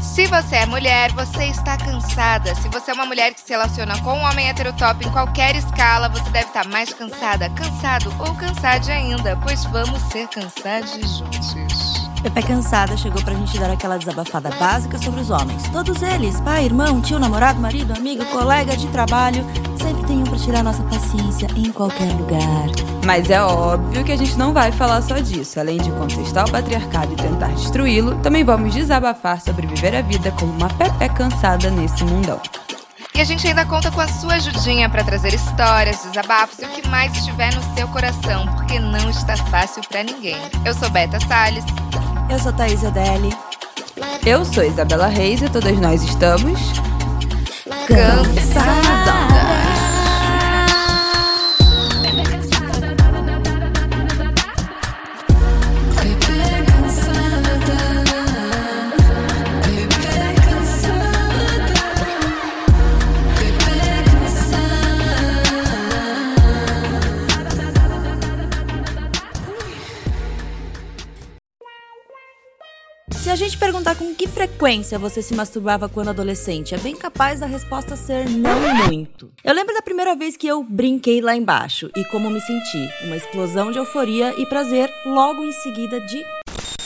Se você é mulher, você está cansada. Se você é uma mulher que se relaciona com um homem heterotop em qualquer escala, você deve estar mais cansada, cansado ou cansade ainda, pois vamos ser cansados juntos. Pepe Cansada chegou pra gente dar aquela desabafada básica sobre os homens. Todos eles, pai, irmão, tio, namorado, marido, amigo, colega de trabalho, tirar nossa paciência em qualquer lugar. Mas é óbvio que a gente não vai falar só disso. Além de contestar o patriarcado e tentar destruí-lo, também vamos desabafar sobre viver a vida como uma Pepe cansada nesse mundão. E a gente ainda conta com a sua ajudinha para trazer histórias, desabafos e o que mais estiver no seu coração, porque não está fácil para ninguém. Eu sou Beta Salles. Eu sou Thaís Odelli. Eu sou Isabela Reis e todas nós estamos. Cansada. Com que frequência você se masturbava quando adolescente, é bem capaz da resposta ser não muito. Eu lembro da primeira vez que eu brinquei lá embaixo e como me senti. Uma explosão de euforia e prazer logo em seguida de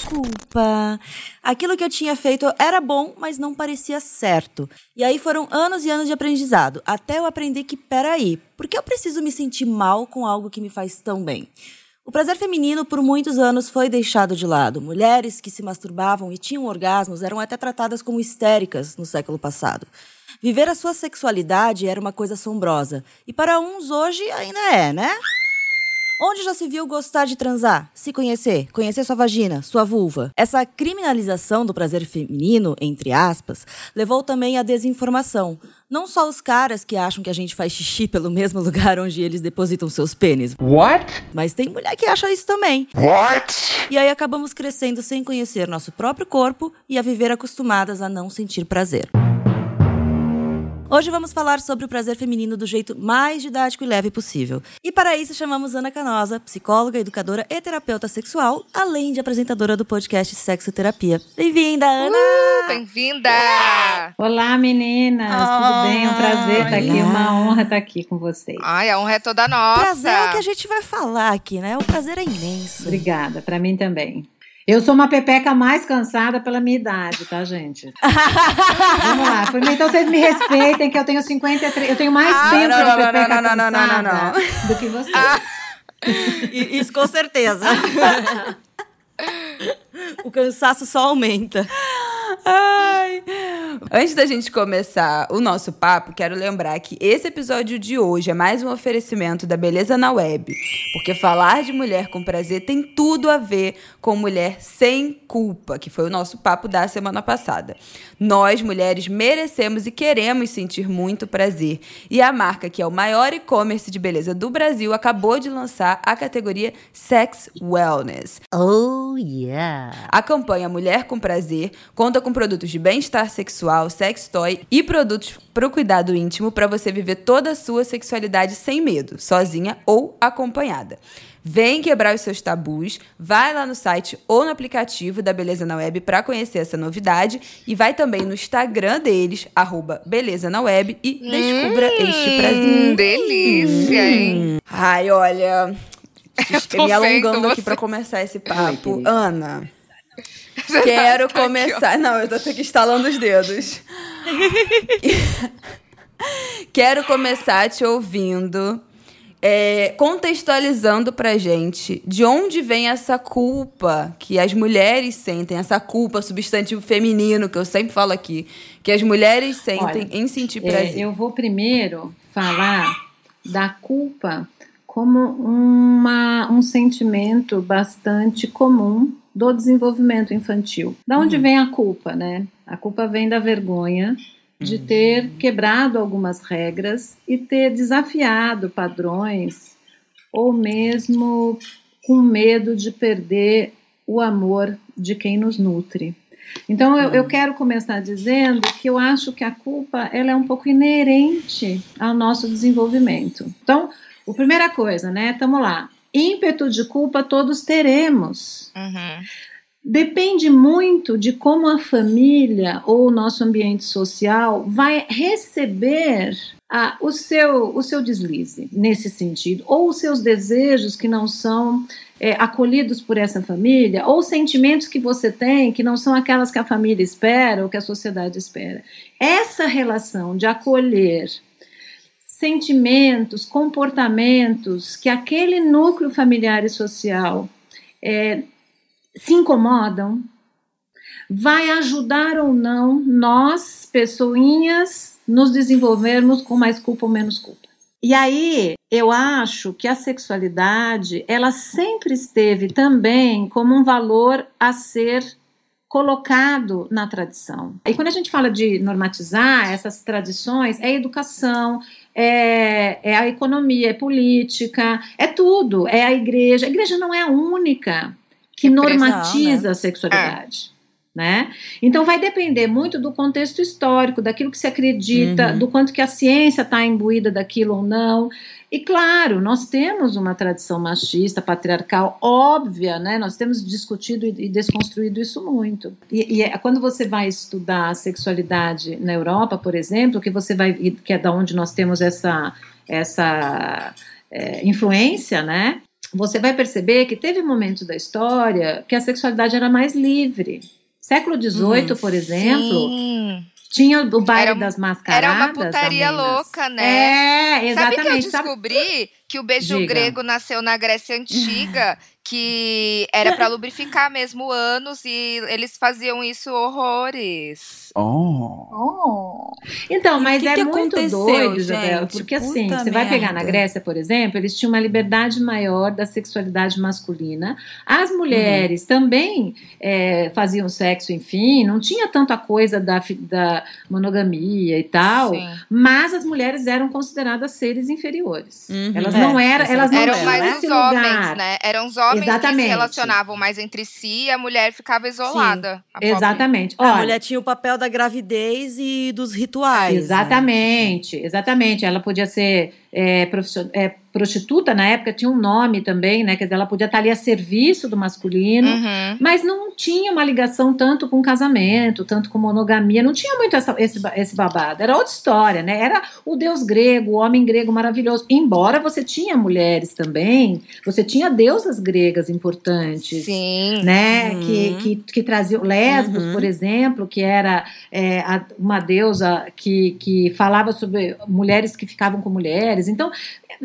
culpa. Aquilo que eu tinha feito era bom, mas não parecia certo. E aí foram anos e anos de aprendizado, até eu aprender que, peraí, por que eu preciso me sentir mal com algo que me faz tão bem? O prazer feminino por muitos anos foi deixado de lado. Mulheres que se masturbavam e tinham orgasmos eram até tratadas como histéricas no século passado. Viver a sua sexualidade era uma coisa assombrosa. E para uns hoje ainda é, né? Onde já se viu gostar de transar? Se conhecer, conhecer sua vagina, sua vulva. Essa criminalização do prazer feminino, entre aspas, levou também à desinformação. Não só os caras que acham que a gente faz xixi pelo mesmo lugar onde eles depositam seus pênis. What? Mas tem mulher que acha isso também. What? E aí acabamos crescendo sem conhecer nosso próprio corpo e a viver acostumadas a não sentir prazer. Hoje vamos falar sobre o prazer feminino do jeito mais didático e leve possível. E para isso chamamos Ana Canosa, psicóloga, educadora e terapeuta sexual, além de apresentadora do podcast Sexo Terapia. Bem-vinda, Ana! Uh, Bem-vinda! Olá, meninas! Tudo bem? É um prazer estar aqui, uma honra estar aqui com vocês. Ai, a honra é toda nossa. Prazer é o que a gente vai falar aqui, né? O prazer é imenso. Obrigada, para mim também. Eu sou uma pepeca mais cansada pela minha idade, tá, gente? Vamos lá. Então vocês me respeitem que eu tenho 53. Eu tenho mais Ah, tempo não, de não, não, pepeca não, não, não, não, não, cansada do que vocês. I- Isso com certeza. o cansaço só aumenta. Ai. Antes da gente começar o nosso papo, quero lembrar que esse episódio de hoje é mais um oferecimento da Beleza na Web. Porque falar de mulher com prazer tem tudo a ver com mulher sem culpa, que foi o nosso papo da semana passada. Nós, mulheres, merecemos e queremos sentir muito prazer. E a marca, que é o maior e-commerce de beleza do Brasil, acabou de lançar a categoria Sex Wellness. Oh, yeah. A campanha Mulher com Prazer conta com produtos de bem-estar sexual, sex toy e produtos para o cuidado íntimo para você viver toda a sua sexualidade sem medo, sozinha ou acompanhada. Vem quebrar os seus tabus, vai lá no site ou no aplicativo da Beleza na Web para conhecer essa novidade e vai também no Instagram deles, arroba Beleza na Web e descubra este prazer. Hum, delícia, hein? Ai, olha, me alongando aqui você. para começar esse papo. querida. Ana, Quero Tá aqui, ó. começar. Não, eu tô aqui estalando os dedos. Quero começar te ouvindo, é, contextualizando pra gente de onde vem essa culpa que as mulheres sentem, essa culpa, substantivo feminino, que eu sempre falo aqui, que as mulheres sentem Olha, em sentir É, prazer. eu vou primeiro falar da culpa como uma, um sentimento bastante comum do desenvolvimento infantil. Da onde vem a culpa, né? A culpa vem da vergonha de ter quebrado algumas regras e ter desafiado padrões ou mesmo com medo de perder o amor de quem nos nutre. Então eu, eu quero começar dizendo que eu acho que a culpa ela é um pouco inerente ao nosso desenvolvimento. Então, a primeira coisa, né? Tamo lá. Ímpeto de culpa todos teremos. Uhum. depende muito de como a família ou o nosso ambiente social vai receber o, seu, o seu deslize nesse sentido, ou os seus desejos que não são é, acolhidos por essa família, ou sentimentos que você tem que não são aquelas que a família espera ou que a sociedade espera. Essa relação de acolher sentimentos, comportamentos que aquele núcleo familiar e social é, se incomodam, vai ajudar ou não nós, pessoinhas, nos desenvolvermos com mais culpa ou menos culpa. E aí, eu acho que a sexualidade, ela sempre esteve também como um valor a ser colocado na tradição. E quando a gente fala de normatizar essas tradições, é educação, é, é, a economia, é política, é tudo, é a igreja. A igreja não é a única que normatiza né? a sexualidade. Né? Então vai depender muito do contexto histórico, daquilo que se acredita, uhum. do quanto que a ciência está imbuída daquilo ou não. E claro, nós temos uma tradição machista, patriarcal, óbvia, né? Nós temos discutido e desconstruído isso muito. E, e é, quando você vai estudar a sexualidade na Europa, por exemplo, que você vai, que é da onde nós temos essa essa é, influência, né? você vai perceber que teve momentos da história que a sexualidade era mais livre. Século XVIII, hum, por exemplo, sim. tinha o baile era, das mascaradas. Era uma putaria louca, né? É, exatamente. Sabe que eu descobri Sabe? que o beijo Diga. grego nasceu na Grécia Antiga que era para lubrificar mesmo anos e eles faziam isso horrores. Oh. oh. Então, mas que é que muito doido, Isabel, porque assim, você merda. vai pegar na Grécia, por exemplo, eles tinham uma liberdade maior da sexualidade masculina. As mulheres uhum. também é, faziam sexo, enfim, não tinha tanta coisa da, da monogamia e tal, Sim. mas as mulheres eram consideradas seres inferiores. Uhum. Elas não é, eram, elas não eram, mais os homens, né? Eram os homens Exatamente. que se relacionavam mais entre si e a mulher ficava isolada. Exatamente. Olha, a mulher tinha o papel da gravidez e dos rituais. Né? Exatamente, né? exatamente. Ela podia ser é, é, prostituta na época tinha um nome também, né? Quer dizer, ela podia estar ali a serviço do masculino, uhum. mas não tinha uma ligação tanto com casamento, tanto com monogamia, não tinha muito essa, esse, esse babado. Era outra história, né? Era o deus grego, o homem grego maravilhoso. Embora você tinha mulheres também, você tinha deusas gregas importantes, Sim. né? Uhum. Que, que, que traziam Lesbos, uhum. por exemplo, que era é, a, uma deusa que, que falava sobre mulheres que ficavam com mulheres. Então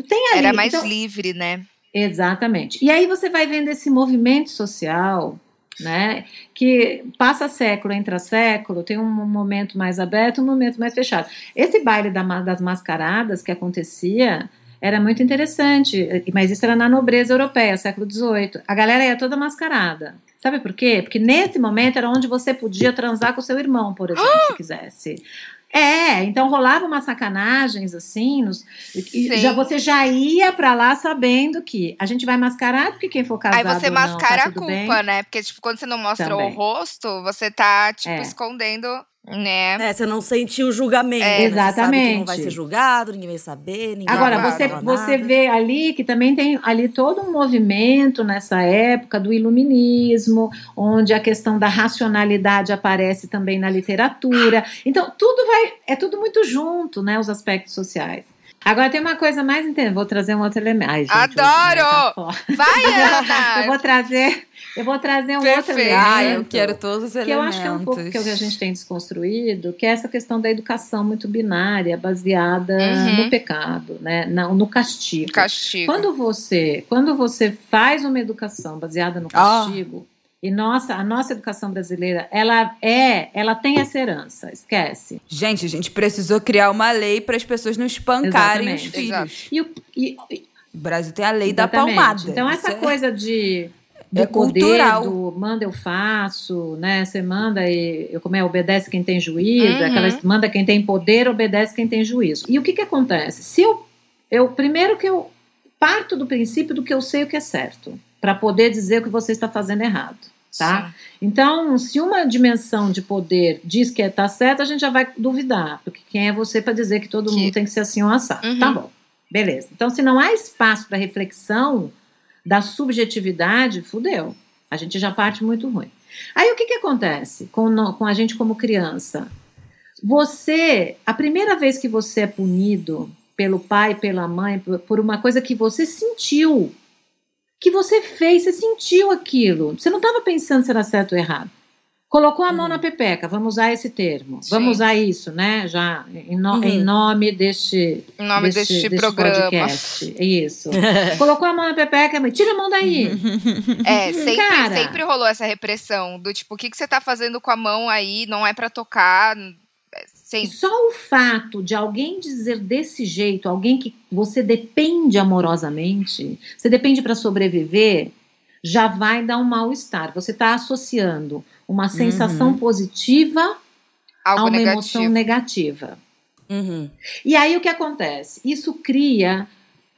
tem ali, Era mais então, livre, né? Exatamente. E aí você vai vendo esse movimento social, né? Que passa século, entra século, tem um momento mais aberto, um momento mais fechado. Esse baile das mascaradas que acontecia era muito interessante, mas isso era na nobreza europeia, século XVIII. A galera ia toda mascarada. Sabe por quê? Porque nesse momento era onde você podia transar com seu irmão, por exemplo, se quisesse. É, então rolava umas sacanagens assim, nos, e já você já ia para lá sabendo que a gente vai mascarar porque quem for casado Aí você mascara não, tá a culpa, bem. né? Porque tipo, quando você não mostra Também. o rosto, você tá tipo é. escondendo né? É, você não sentiu o julgamento. É, exatamente. Né? não vai ser julgado, ninguém vai saber. Ninguém Agora, vai você, você vê ali que também tem ali todo um movimento nessa época do iluminismo, onde a questão da racionalidade aparece também na literatura. Então, tudo vai. É tudo muito junto, né? Os aspectos sociais. Agora tem uma coisa mais entendida. Vou trazer um outro elemento. Ai, gente, Adoro! Tá vai, Ana! eu vou trazer, eu vou trazer um Perfeito. outro elemento. Ah, eu quero todos os elementos. Que eu acho que é um pouco que, é que a gente tem desconstruído, que é essa questão da educação muito binária, baseada uhum. no pecado, né? No, no castigo. Castigo. Quando você, quando você faz uma educação baseada no ah. castigo, oh e nossa, a nossa educação brasileira, ela é, ela tem essa herança, esquece. Gente, a gente precisou criar uma lei para as pessoas não espancarem Exatamente. os filhos. E, e, o Brasil tem a lei Exatamente. da palmada. Então essa é... coisa de é poder, cultural. do manda eu faço, né? Você manda e eu como é obedece quem tem juízo, uhum. aquela manda quem tem poder, obedece quem tem juízo. E o que que acontece? Se eu eu primeiro que eu parto do princípio do que eu sei o que é certo para poder dizer o que você está fazendo errado. Tá? Então, se uma dimensão de poder diz que está certo, a gente já vai duvidar, porque quem é você para dizer que todo que... mundo tem que ser assim ou assado? Uhum. Tá bom, beleza. Então, se não há espaço para reflexão da subjetividade, fudeu. A gente já parte muito ruim. Aí o que, que acontece com, com a gente como criança? Você, a primeira vez que você é punido pelo pai, pela mãe, por, por uma coisa que você sentiu, que você fez, você sentiu aquilo. Você não estava pensando se era certo ou errado. Colocou a mão na pepeca, vamos usar esse termo. Sim. Vamos usar isso, né? Já em, no- Uhum. em nome deste, Em nome deste, programa. podcast. Isso. Colocou a mão na pepeca, mas tira a mão daí. É, sempre, Cara. sempre rolou essa repressão do tipo, o que, que você tá fazendo com a mão aí? Não é pra tocar. É, só o fato de alguém dizer desse jeito, alguém que você depende amorosamente, você depende para sobreviver, já vai dar um mal-estar. Você está associando uma sensação positiva a Algo uma negativo. emoção negativa. Uhum. E aí o que acontece? Isso cria,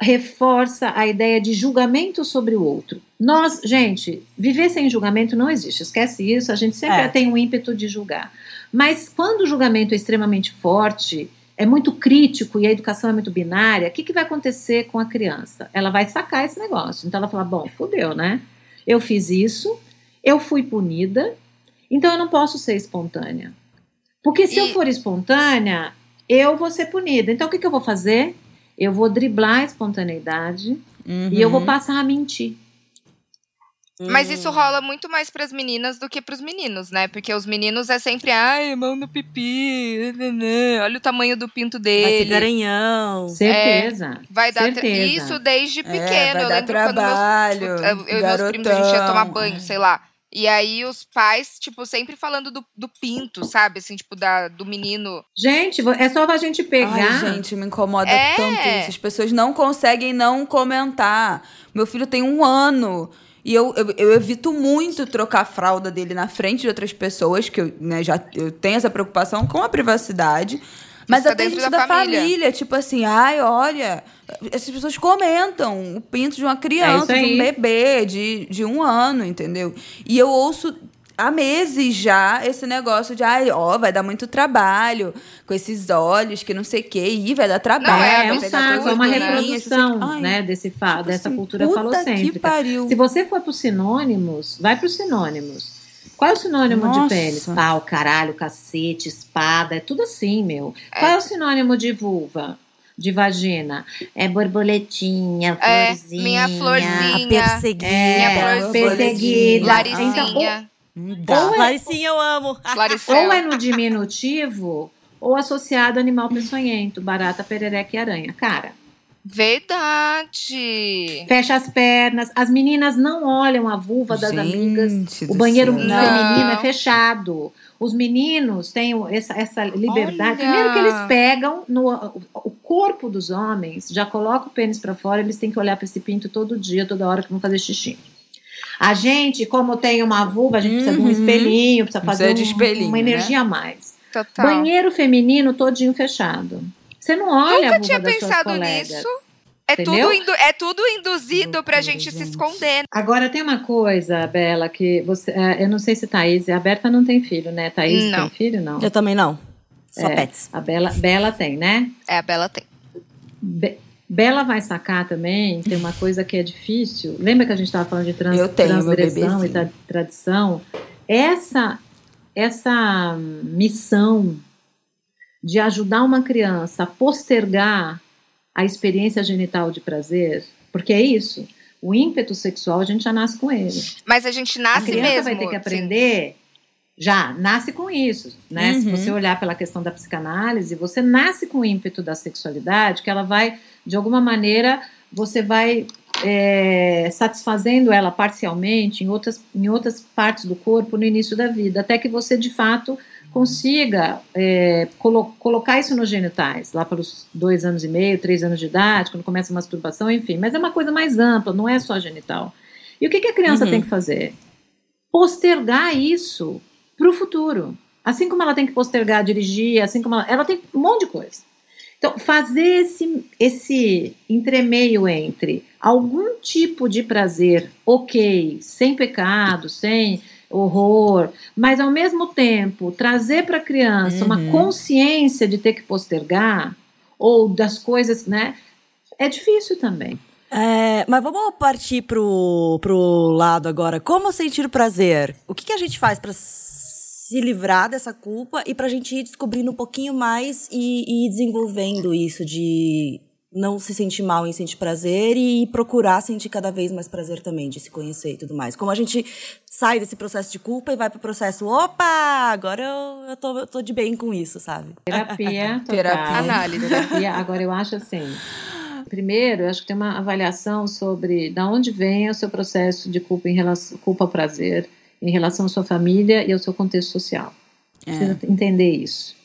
reforça a ideia de julgamento sobre o outro. Nós, gente, viver sem julgamento não existe. Esquece isso, a gente sempre É. tem um ímpeto de julgar. Mas quando o julgamento é extremamente forte, é muito crítico e a educação é muito binária, o que, que vai acontecer com a criança? Ela vai sacar esse negócio. Então ela fala: bom, fudeu, né? Eu fiz isso, eu fui punida, então eu não posso ser espontânea. Porque se eu E- for espontânea, eu vou ser punida. Então o que, que eu vou fazer? Eu vou driblar a espontaneidade e eu vou passar a mentir. Mas Hum. isso rola muito mais pras meninas do que pros meninos, né? Porque os meninos é sempre, ai, mão no pipi, olha o tamanho do pinto Vai dele. É. garanhão. Certeza. Vai dar tra- certeza. isso desde pequeno. É, vai eu dar lembro quando trabalho, meus, eu eu e meus primos a gente ia tomar banho, sei lá. E aí os pais, tipo, sempre falando do, do pinto, sabe? Assim, tipo, da, do menino. Gente, é só a gente pegar. Ai, gente, me incomoda É. tanto isso. As pessoas não conseguem não comentar. Meu filho tem um ano. E eu, eu, eu evito muito trocar a fralda dele na frente de outras pessoas, que eu né, já eu tenho essa preocupação com a privacidade. Mas tá até gente da da, família. família. tipo assim, ai, olha, essas pessoas comentam o pinto de uma criança, É isso de um bebê, de, de um ano, entendeu? E eu ouço há meses já esse negócio de, ai, ó, vai dar muito trabalho com esses olhos, que não sei o quê, e vai dar trabalho. Não, É, é é um saco, é uma né? reprodução, Ai, né, desse fa tipo dessa assim, cultura falocêntrica. que pariu. Se você for para os sinônimos, vai para os sinônimos. Qual é o sinônimo Nossa. de pênis? Pau, caralho, cacete, espada, é tudo assim, meu. Qual é o sinônimo de vulva? De vagina? É borboletinha, É, florzinha. minha A florzinha. perseguida. Minha É, florzinha. perseguida. Laricinha. Não dá. Ou é- Laricinha, eu amo. Laricela. Ou é no diminutivo, ou associado a animal peçonhento, barata, perereca e aranha. Cara, Verdade. fecha as pernas. As meninas não olham a vulva das Gente amigas. O banheiro céu. feminino é fechado. Os meninos têm essa, essa liberdade. Olha. Primeiro que eles pegam no o- corpo dos homens, já coloca o pênis pra fora, eles têm que olhar pra esse pinto todo dia, toda hora que vão fazer xixi. A gente, como tem uma vulva, a gente precisa de um Uhum. espelhinho, precisa Precisa fazer de um- espelhinho, uma né? energia a mais. Total. Banheiro feminino todinho fechado. Você não olha a Nunca vulva tinha das suas pensado nisso. É Entendeu? tudo, indu- é tudo induzido pra Loucura, gente se esconder. Agora tem uma coisa, Bela, que você. é, eu não sei se Thaís. A Berta não tem filho, né? Thaís Não. tem filho? Não. Eu também não. Só É. pets. A Bela, Bela tem, né? É, a Bela tem. Be- Bela vai sacar também, tem uma coisa que é difícil. Lembra que a gente estava falando de trans, Eu tenho, meu transgressão e tra- tradição? Essa, essa missão de ajudar uma criança a postergar a experiência genital de prazer, porque é isso. O ímpeto sexual a gente já nasce com ele. Mas a gente A nasce criança mesmo. vai ter que sim. aprender, já nasce com isso, né? Se Uhum. você olhar pela questão da psicanálise, você nasce com o ímpeto da sexualidade, que ela vai, de alguma maneira, você vai é, satisfazendo ela parcialmente em outras, em outras partes do corpo no início da vida, até que você, de fato, consiga é, colo- colocar isso nos genitais, lá pelos dois anos e meio, três anos de idade, quando começa a masturbação, enfim. Mas é uma coisa mais ampla, não é só genital. E o que, que a criança Uhum. tem que fazer? Postergar isso para o futuro. Assim como ela tem que postergar dirigir, assim como ela, ela tem um monte de coisa. Então, fazer esse, esse entremeio entre algum tipo de prazer ok, sem pecado, sem horror, mas ao mesmo tempo trazer para a criança uma Uhum. consciência de ter que postergar ou das coisas, né? É difícil também. É, mas vamos partir pro, pro lado agora. Como sentir prazer? O que, que a gente faz para se livrar dessa culpa e pra gente ir descobrindo um pouquinho mais e, e desenvolvendo isso de não se sentir mal em sentir prazer e procurar sentir cada vez mais prazer também, de se conhecer e tudo mais. Como a gente sai desse processo de culpa e vai pro processo, opa, agora eu, eu, tô, eu tô de bem com isso, sabe? Terapia, total. Terapia. Análise. Terapia. Agora, eu acho assim, primeiro, eu acho que tem uma avaliação sobre da onde vem o seu processo de culpa em relação culpa-prazer em relação à sua família e ao seu contexto social. Precisa entender isso.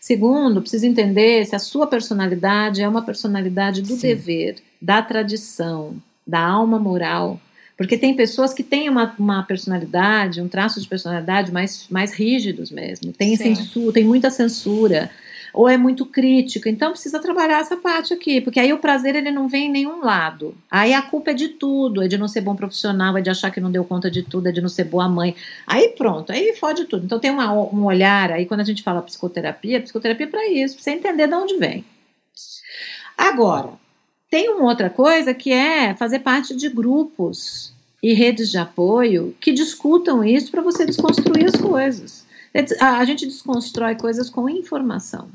Segundo, precisa entender se a sua personalidade é uma personalidade do Sim. dever, da tradição, da alma moral. Porque tem pessoas que têm uma, uma personalidade, um traço de personalidade mais, mais rígidos mesmo. Tem Sim. censura, tem muita censura. Ou é muito crítico. Então precisa trabalhar essa parte aqui. Porque aí o prazer ele não vem em nenhum lado. Aí a culpa é de tudo. É de não ser bom profissional, é de achar que não deu conta de tudo, é de não ser boa mãe. Aí pronto, aí fode tudo. Então tem uma, um olhar aí, quando a gente fala psicoterapia, psicoterapia é para isso, pra você entender de onde vem. Agora, tem uma outra coisa que é fazer parte de grupos e redes de apoio que discutam isso para você desconstruir as coisas. A gente desconstrói coisas com informação.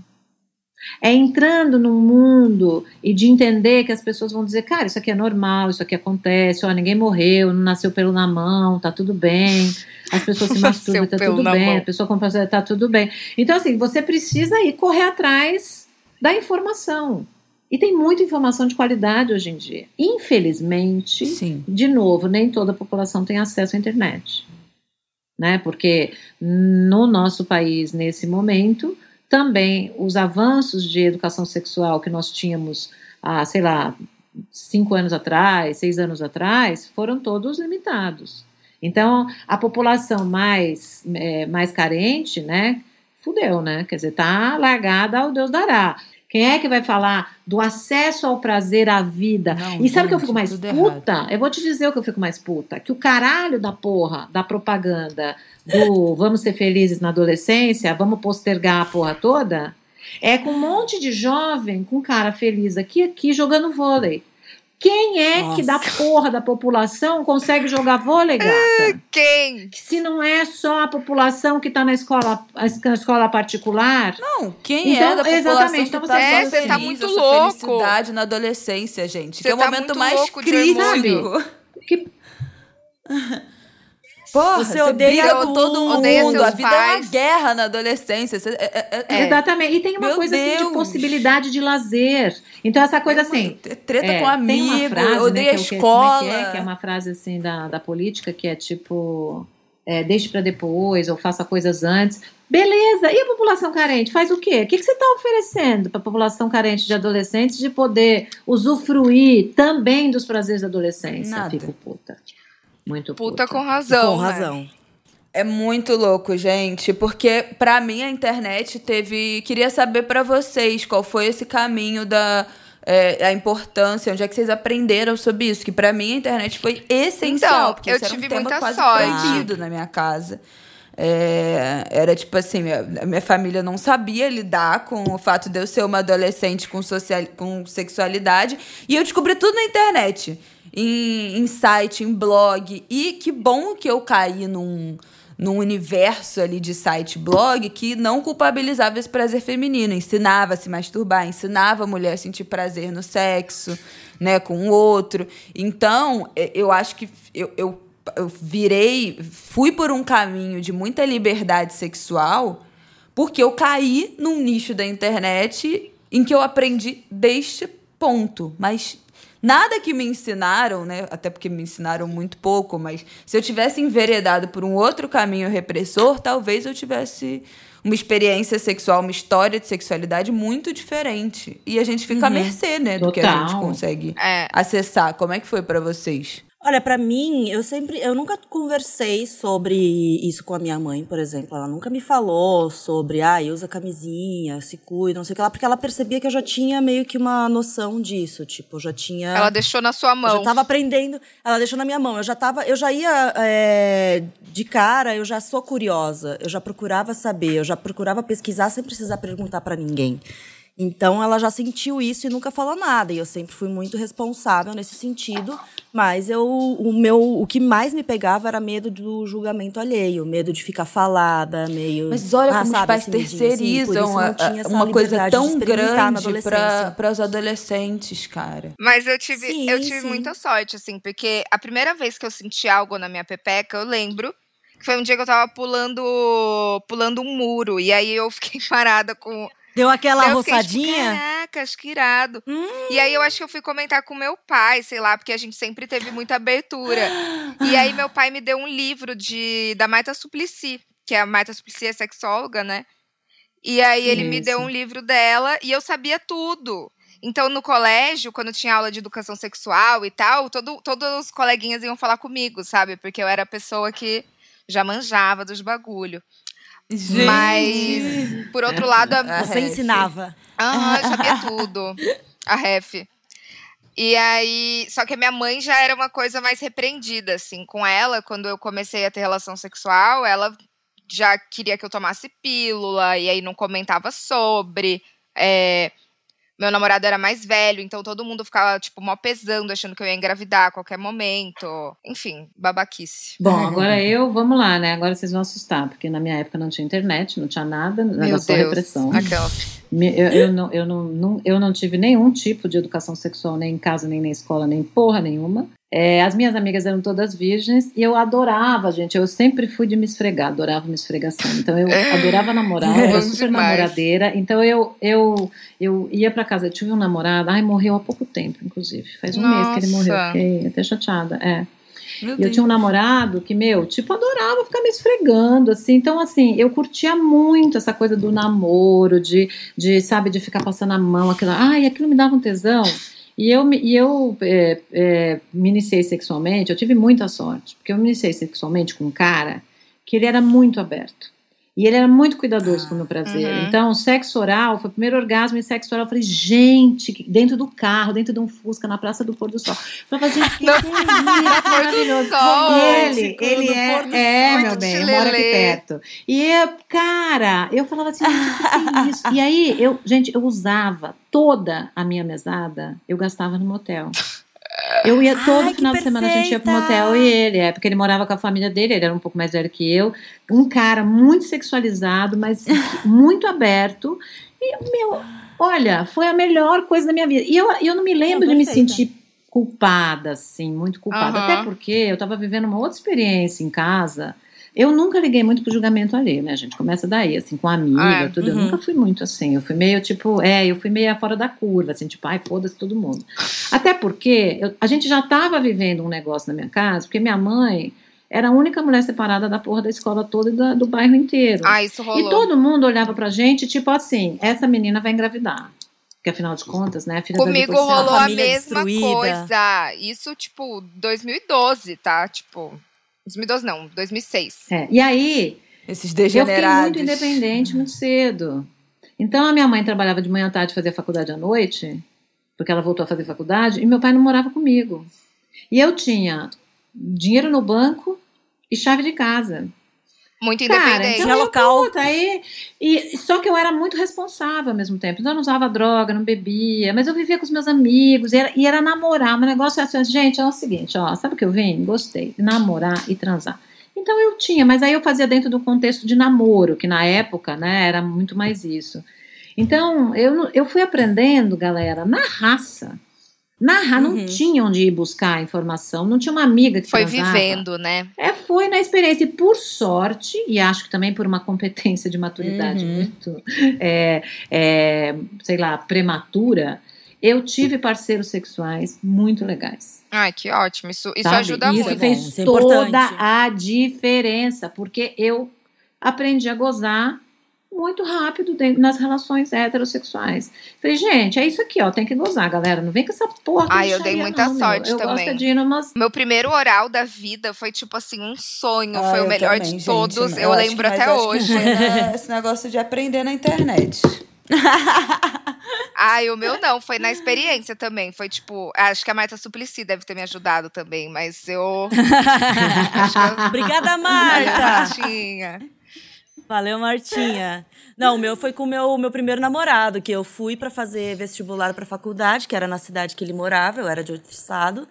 É entrando no mundo e de entender que as pessoas vão dizer, cara, isso aqui é normal, isso aqui acontece, ó, ninguém morreu, não nasceu pelo na mão, tá tudo bem. As pessoas se masturbam, tá tudo bem, mão. a pessoa compra, tá tudo bem. Então, assim, você precisa ir correr atrás da informação. E tem muita informação de qualidade hoje em dia. Infelizmente, Sim. de novo, nem toda a população tem acesso à internet. Né? Porque no nosso país, nesse momento, também os avanços de educação sexual que nós tínhamos há, sei lá, cinco anos atrás, seis anos atrás, foram todos limitados. Então, a população mais, é, mais carente, né, fudeu, né? Quer dizer, tá largada ao Deus dará. Quem é que vai falar do acesso ao prazer à vida? Não, e sabe o que eu fico mais puta? Eu vou te dizer o que eu fico mais puta. Que o caralho da porra, da propaganda, do vamos ser felizes na adolescência, vamos postergar a porra toda, é com um monte de jovem com cara feliz aqui, aqui, jogando vôlei. Quem é Nossa. que da porra da população consegue jogar vôlei, gata? Quem? Que se não é só a população que está na escola, na escola particular, Não, quem Então, é da população exatamente, que então tá você- É, você tá muito louco. felicidade na adolescência, gente. Você que é o tá momento mais crítico. que Porra, Você odeia briga com tudo, todo odeia mundo. A vida é pais. uma guerra na adolescência. Você- é- é- é- Exatamente. E tem uma Meu coisa assim de possibilidade de lazer. Então, essa coisa assim. Treta é, com amigo, frase, né, a que é o que- escola. Como é que é? Que é uma frase assim da, da política que é tipo. é, deixe para depois ou faça coisas antes. Beleza, e a população carente faz o quê? O que, que você está oferecendo para a população carente de adolescentes de poder usufruir também dos prazeres da adolescência? Nada. Fico puta. Muito puta. Puta com razão. Com né? razão. É muito louco, gente, porque pra mim a internet teve. Queria saber pra vocês qual foi esse caminho da é, a importância, onde é que vocês aprenderam sobre isso? Que pra mim a internet foi essencial, Então, porque eu isso era um tive tema muita quase sorte. proibido na minha casa. É, era tipo assim, a minha família não sabia lidar com o fato de eu ser uma adolescente com, social, com sexualidade. E eu descobri tudo na internet. Em, em site, em blog. E que bom que eu caí num, num universo ali de site blog que não culpabilizava esse prazer feminino. Ensinava a se masturbar, ensinava a mulher a sentir prazer no sexo, né, com o outro. Então, eu acho que eu, eu eu virei, fui por um caminho de muita liberdade sexual, porque eu caí num nicho da internet em que eu aprendi deste ponto. Mas nada que me ensinaram, né? Até porque me ensinaram muito pouco, mas se eu tivesse enveredado por um outro caminho repressor, talvez eu tivesse uma experiência sexual, uma história de sexualidade muito diferente. E a gente fica à mercê, né, do que a gente Total. consegue É. acessar. Como é que foi pra vocês? Olha, pra mim, eu sempre, eu nunca conversei sobre isso com a minha mãe, por exemplo. Ela nunca me falou sobre, ah, usa camisinha, se cuida, não sei o que lá, porque ela percebia que eu já tinha meio que uma noção disso, tipo, eu já tinha Ela deixou na sua eu mão. já tava aprendendo, ela deixou na minha mão. Eu já tava, eu já ia é, de cara, eu já sou curiosa, eu já procurava saber, eu já procurava pesquisar sem precisar perguntar pra ninguém. Então ela já sentiu isso e nunca falou nada. E eu sempre fui muito responsável nesse sentido. Mas eu, o meu, o que mais me pegava era medo do julgamento alheio, medo de ficar falada, meio. Mas olha ah, como sabe, os pais assim, terceirizam assim, uma coisa tão grande para os adolescentes, cara. Mas eu tive, Sim, eu tive sim. muita sorte, assim, porque a primeira vez que eu senti algo na minha pepeca, eu lembro que foi um dia que eu tava pulando, pulando um muro. E aí eu fiquei parada com. Deu aquela fiquei, tipo, roçadinha? Caracas, que irado. Hum. E aí eu acho que eu fui comentar com meu pai, sei lá, porque a gente sempre teve muita abertura. E aí meu pai me deu um livro de da Marta Suplicy, que a Marta Suplicy é sexóloga, né? E aí ele me Sim, deu um livro dela e eu sabia tudo. Então, no colégio, quando tinha aula de educação sexual e tal, todo, todos os coleguinhas iam falar comigo, sabe? Porque eu era a pessoa que já manjava dos bagulho. Gente. Mas, por outro lado, a, Você ref. ensinava. Aham, eu sabia tudo. A ref. E aí, só que a minha mãe já era uma coisa mais repreendida, assim, com ela, quando eu comecei a ter relação sexual, ela já queria que eu tomasse pílula, e aí não comentava sobre. É, meu namorado era mais velho, então todo mundo ficava, tipo, mó pesando, achando que eu ia engravidar a qualquer momento. Enfim, babaquice. Bom, agora eu, vamos lá, né? Agora vocês vão assustar, porque na minha época não tinha internet, não tinha nada, era Meu só Deus. repressão. Aquela. Eu, eu não, eu, não, não- eu não tive nenhum tipo de educação sexual, nem em casa, nem na escola, nem porra nenhuma. É, as minhas amigas eram todas virgens e eu adorava, gente. Eu sempre fui de me esfregar, adorava uma esfregação. Então eu adorava namorar, eu era super demais. namoradeira. Então eu, eu, eu ia pra casa, eu tive um namorado, ai, morreu há pouco tempo, inclusive. Faz um mês que ele morreu, Nossa. fiquei até chateada. É. Meu E eu tinha um namorado que, meu, tipo, adorava ficar me esfregando, assim. Então, assim, eu curtia muito essa coisa do namoro, de, de sabe, de ficar passando a mão, aquilo. Ai, aquilo me dava um tesão. E eu, e eu é, é, me iniciei sexualmente, eu tive muita sorte, porque eu me iniciei sexualmente com um cara que ele era muito aberto. E ele era muito cuidadoso com o meu prazer. Uhum. Então, sexo oral, foi o primeiro orgasmo em sexo oral. Eu falei, gente, dentro do carro, dentro de um Fusca, na Praça do Pôr do Sol. Eu falei, gente, que, isso? maravilhoso. Sol. E ele, ele do é, é sol. meu bem, moro aqui perto. E eu, cara, eu falava assim, gente, o que que é isso? E aí, eu, gente, eu usava toda a minha mesada, eu gastava no motel. Eu ia todo Ai, final de semana a gente ia pro motel e ele, é porque ele morava com a família dele, ele era um pouco mais velho que eu, um cara muito sexualizado, mas muito aberto. E, meu, olha, foi a melhor coisa da minha vida. E eu, eu não me lembro Não, de me sentir culpada, assim, muito culpada. Aham. Até porque eu tava vivendo uma outra experiência em casa. Eu nunca liguei muito pro julgamento alheio, né, gente? Começa daí, assim, com amiga, Ah, tudo. Eu Uhum. nunca fui muito assim. Eu fui meio, tipo, é, eu fui meio fora da curva, assim, tipo, ai, foda-se todo mundo. Até porque eu- a gente já tava vivendo um negócio na minha casa, porque minha mãe era a única mulher separada da porra da escola toda e da- do bairro inteiro. Ah, isso E rolou. todo mundo olhava pra gente, tipo assim, essa menina vai engravidar. Porque afinal de contas, né, a Comigo rolou a família mesma destruída. coisa. Isso, tipo, 2012, tá? Tipo, 2012 não, 2006. É, E aí, Esses eu fiquei degenerados. muito independente muito cedo. Então a minha mãe trabalhava de manhã à tarde, fazia faculdade à noite, porque ela voltou a fazer faculdade, e meu pai não morava comigo. E eu tinha dinheiro no banco e chave de casa. Muito Cara, independente. então Tinha eu, local. puta, aí, e, só que eu era muito responsável ao mesmo tempo. Então eu não usava droga, não bebia, mas eu vivia com os meus amigos, e era, e era namorar. O negócio é assim, gente, é o seguinte, ó, sabe o que eu vim? Gostei, namorar e transar. Então eu tinha, mas aí eu fazia dentro do contexto de namoro, que na época, né, era muito mais isso. Então, eu, não- eu fui aprendendo, galera, na raça. Na raça, não Uhum. tinha onde ir buscar informação, não tinha uma amiga que Foi transava. vivendo, né? É, foi na experiência. E por sorte, e acho que também por uma competência de maturidade Uhum. muito, é, é, sei lá, prematura, eu tive parceiros sexuais muito legais. Ai, que ótimo. Isso, isso sabe? ajuda Isso é muito. bom, fez isso é toda a diferença, porque eu aprendi a gozar muito rápido dentro, nas relações heterossexuais. Falei, gente, é isso aqui, ó, tem que gozar, galera. Não vem com essa porra. Ai, eu de dei muita não, meu. sorte eu também. gosto de ir numas Meu primeiro oral da vida foi, tipo assim, um sonho. Ah, foi o eu melhor também, de gente. todos. eu acho lembro que- até hoje. na- esse negócio de aprender na internet. Ai, o meu não, foi na experiência também. Foi tipo, acho que a Marta Suplicy deve ter me ajudado também, mas eu. eu Obrigada, eu Marta! Valeu, Martinha. Não, o meu foi com o meu, meu primeiro namorado, que eu fui para fazer vestibular pra faculdade, que era na cidade que ele morava, eu era de outro estado.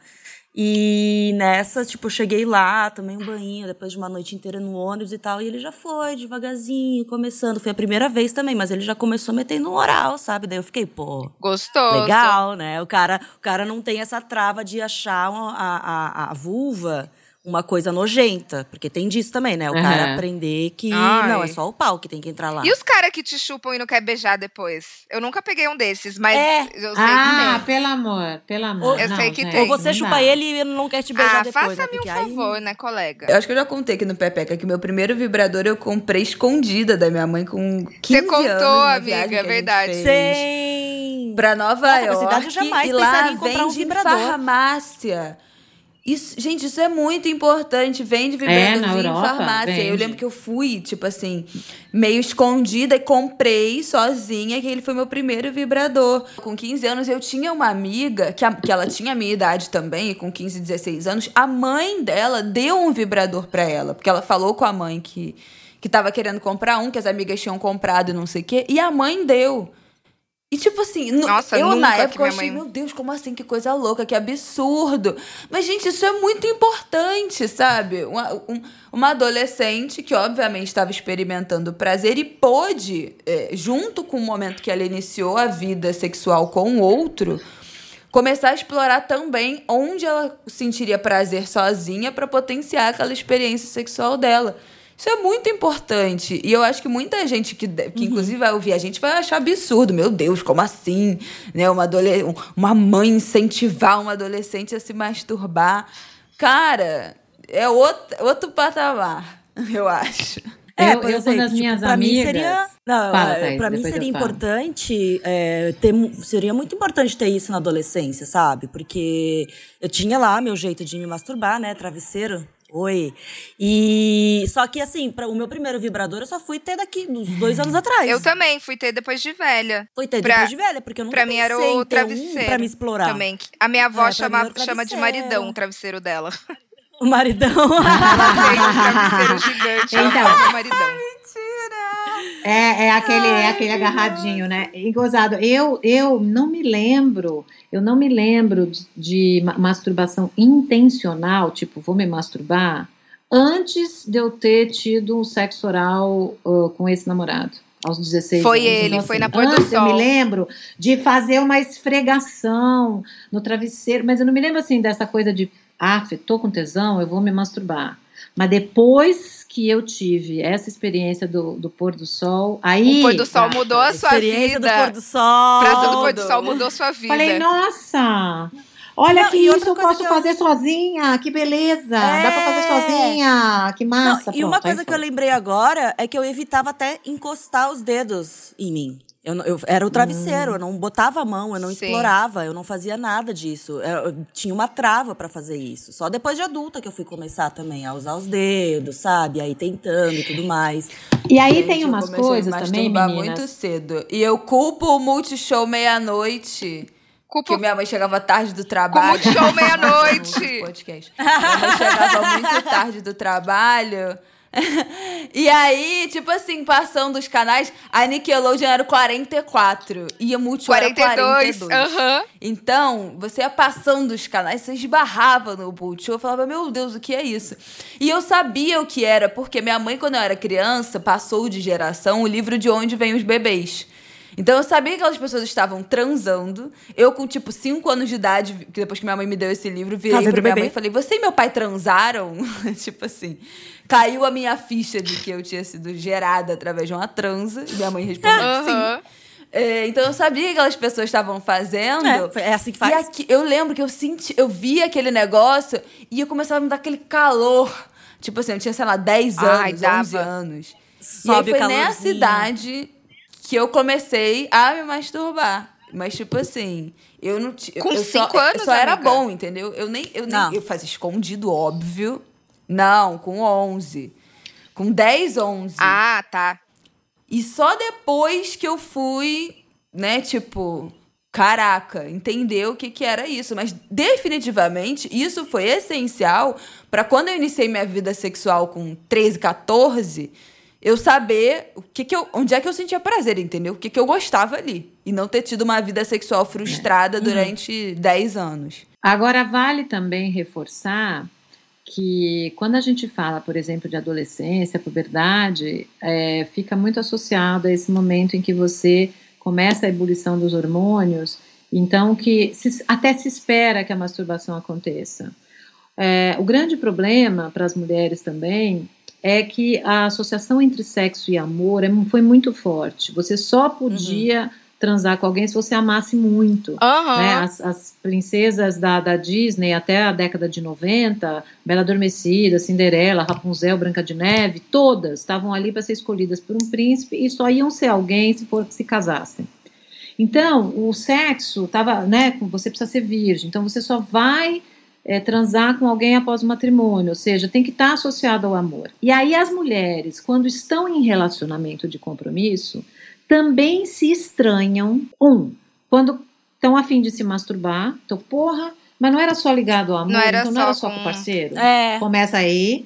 E nessa, tipo, eu cheguei lá, tomei um banho, depois de uma noite inteira no ônibus e tal, e ele já foi devagarzinho, começando. Foi a primeira vez também, mas ele já começou metendo um oral, sabe? Daí eu fiquei, pô. Gostoso. Legal, né? O cara, o cara não tem essa trava de achar a, a, a vulva uma coisa nojenta, porque tem disso também, né? O cara aprender que Ai. não, é só o pau que tem que entrar lá. E os caras que te chupam e não quer beijar depois? Eu nunca peguei um desses, mas É. eu sei Ah, que pelo amor, pelo amor. Eu Não, sei que tem. Ou você não chupa dá. ele e ele não quer te tem. beijar Ah, depois, né? faça-me um Porque aí- favor, né, colega? Eu acho que eu já contei aqui no Pepeca que meu primeiro vibrador eu comprei escondida da minha mãe com 15 Você contou, anos. amiga, é verdade. Sim. Pra Nova Nossa, York. essa idade eu jamais e pensaria lá em comprar um vibrador. Em farmácia. Isso, gente, isso é muito importante. Vende É, vibradorzinho na em Europa, farmácia. Eu vende. lembro que eu fui, tipo assim, meio escondida e comprei sozinha, que ele foi meu primeiro vibrador. Com 15 anos, eu tinha uma amiga, que, a- que ela tinha a minha idade também, com 15, 16 anos. A mãe dela deu um vibrador pra ela, porque ela falou com a mãe que, que tava querendo comprar um, que as amigas tinham comprado e não sei o quê, e a mãe deu. E tipo assim, no- Nossa, eu na época eu achei, mãe- meu Deus, como assim? Que coisa louca, que absurdo. Mas, gente, isso é muito importante, sabe? Uma, um- uma adolescente que, obviamente, estava experimentando prazer e pôde, é, junto com o momento que ela iniciou a vida sexual com o outro, começar a explorar também onde ela sentiria prazer sozinha para potenciar aquela experiência sexual dela. Isso é muito importante. E eu acho que muita gente que, que inclusive, vai ouvir a gente vai achar absurdo. Meu Deus, como assim? Né? Uma, adole- um- uma mãe incentivar uma adolescente a se masturbar. Cara, é outro, outro patamar, eu acho. É, Eu- por eu, exemplo, tipo, minhas pra mim amigas- seria. Não, Fala, é, Thaís, pra mim seria importante é, ter. Seria muito importante ter isso na adolescência, sabe? Porque eu tinha lá meu jeito de me masturbar, né? Travesseiro. Oi. E. Só que assim, para o meu primeiro vibrador eu só fui ter daqui uns dois anos atrás. Eu também fui ter depois de velha. Fui ter Pra- depois de velha, porque eu nunca Pra mim era o ter um travesseiro. pra me explorar. Também. A minha avó É, chama, chama de travesseiro. maridão o travesseiro dela. O maridão. Ela tem um travesseiro gigante. Ela Então. fala maridão. É, é aquele, é aquele agarradinho, né? E gozado, eu, eu não me lembro, eu não me lembro de, de ma- masturbação intencional, tipo, vou me masturbar, antes de eu ter tido um sexo oral uh, com esse namorado. Aos 16 Foi anos. ele, Então, foi assim, na Pôr do antes Eu me Sol. lembro de fazer uma esfregação no travesseiro, mas eu não me lembro assim dessa coisa de, ah, tô com tesão, eu vou me masturbar. Mas depois que eu tive essa experiência do, do pôr do sol, aí. O pôr do sol ah, mudou a sua Experiência vida. do pôr do sol. Praça do pôr do sol mudou sua vida. Falei, nossa! Olha Não, que e isso eu coisa posso eu- fazer sozinha, que beleza! Dá pra fazer É. sozinha, que Não, massa! e uma Pronto, coisa aí que eu lembrei agora é que eu evitava até encostar os dedos em mim. Eu, eu- era o travesseiro, eu não botava a mão, eu não Sim. explorava, eu não fazia nada disso. Eu, eu tinha uma trava pra fazer isso. Só depois de adulta que eu fui começar também a usar os dedos, sabe? Aí tentando e tudo mais. E aí Gente, tem umas coisas também, masturbar meninas. muito cedo. E eu culpo o Multishow meia-noite. Culpa Que minha mãe chegava tarde do trabalho. Multishow meia-noite. Podcast. Minha mãe chegava muito tarde do trabalho. e aí, tipo assim, passando os canais, a Nickelodeon era o 44 e a Multishow era 42. 42. Aham. Então, você ia passando os canais, você esbarrava no Multishow. Eu falava, meu Deus, o que é isso? E eu sabia o que era, porque minha mãe, quando eu era criança, passou de geração o livro de onde vêm os bebês. Então eu sabia que aquelas pessoas estavam transando. Eu, com tipo 5 anos de idade, que depois que minha mãe me deu esse livro, virei Fazendo pra minha bebê. mãe e falei: Você e meu pai transaram? tipo assim. Caiu a minha ficha de que eu tinha sido gerada através de uma transa. E minha mãe respondeu sim. Aham. É, então eu sabia que aquelas pessoas estavam fazendo. É, foi- é assim que E faz. aqui, eu lembro que eu senti, eu via aquele negócio e eu começava a me dar aquele calor. Tipo assim, eu tinha, sei lá, 10 anos, Ai, dava. 11 anos. Sobe e aí foi nessa idade que eu comecei a me masturbar. Mas, tipo assim, eu não tinha. Com eu só, cinco anos, eu só era amiga? bom, entendeu? Eu nem. Eu, nem, Não. eu fazia escondido, óbvio. Não, com 11. Com 10, 11. Ah, tá. E só depois que eu fui, né, tipo, caraca, entender o que, que era isso. Mas definitivamente isso foi essencial para quando eu iniciei minha vida sexual com 13, 14, eu saber o que que eu, onde é que eu sentia prazer, entendeu? O que que eu gostava ali. E não ter tido uma vida sexual frustrada durante 10 anos. Agora, vale também reforçar que quando a gente fala, por exemplo, de adolescência, puberdade, é, fica muito associado a esse momento em que você começa a ebulição dos hormônios, então que se, até se espera que a masturbação aconteça. É, o grande problema para as mulheres também é que a associação entre sexo e amor é, foi muito forte. Você só podia uhum transar com alguém se você amasse muito. Uhum. Né? As, as, princesas da, da, Disney até a década de 90, Bela Adormecida, Cinderela, Rapunzel, Branca de Neve, todas estavam ali para ser escolhidas por um príncipe e só iam ser alguém se for se casassem. Então, o sexo tava, né, você precisa ser virgem, então você só vai é, transar com alguém após o matrimônio, ou seja, tem que estar associado ao amor. E aí as mulheres, quando estão em relacionamento de compromisso, também se estranham. Um, quando estão afim de se masturbar, então, porra, mas não era só ligado ao amor, não era então não era só com o parceiro. É. Começa aí.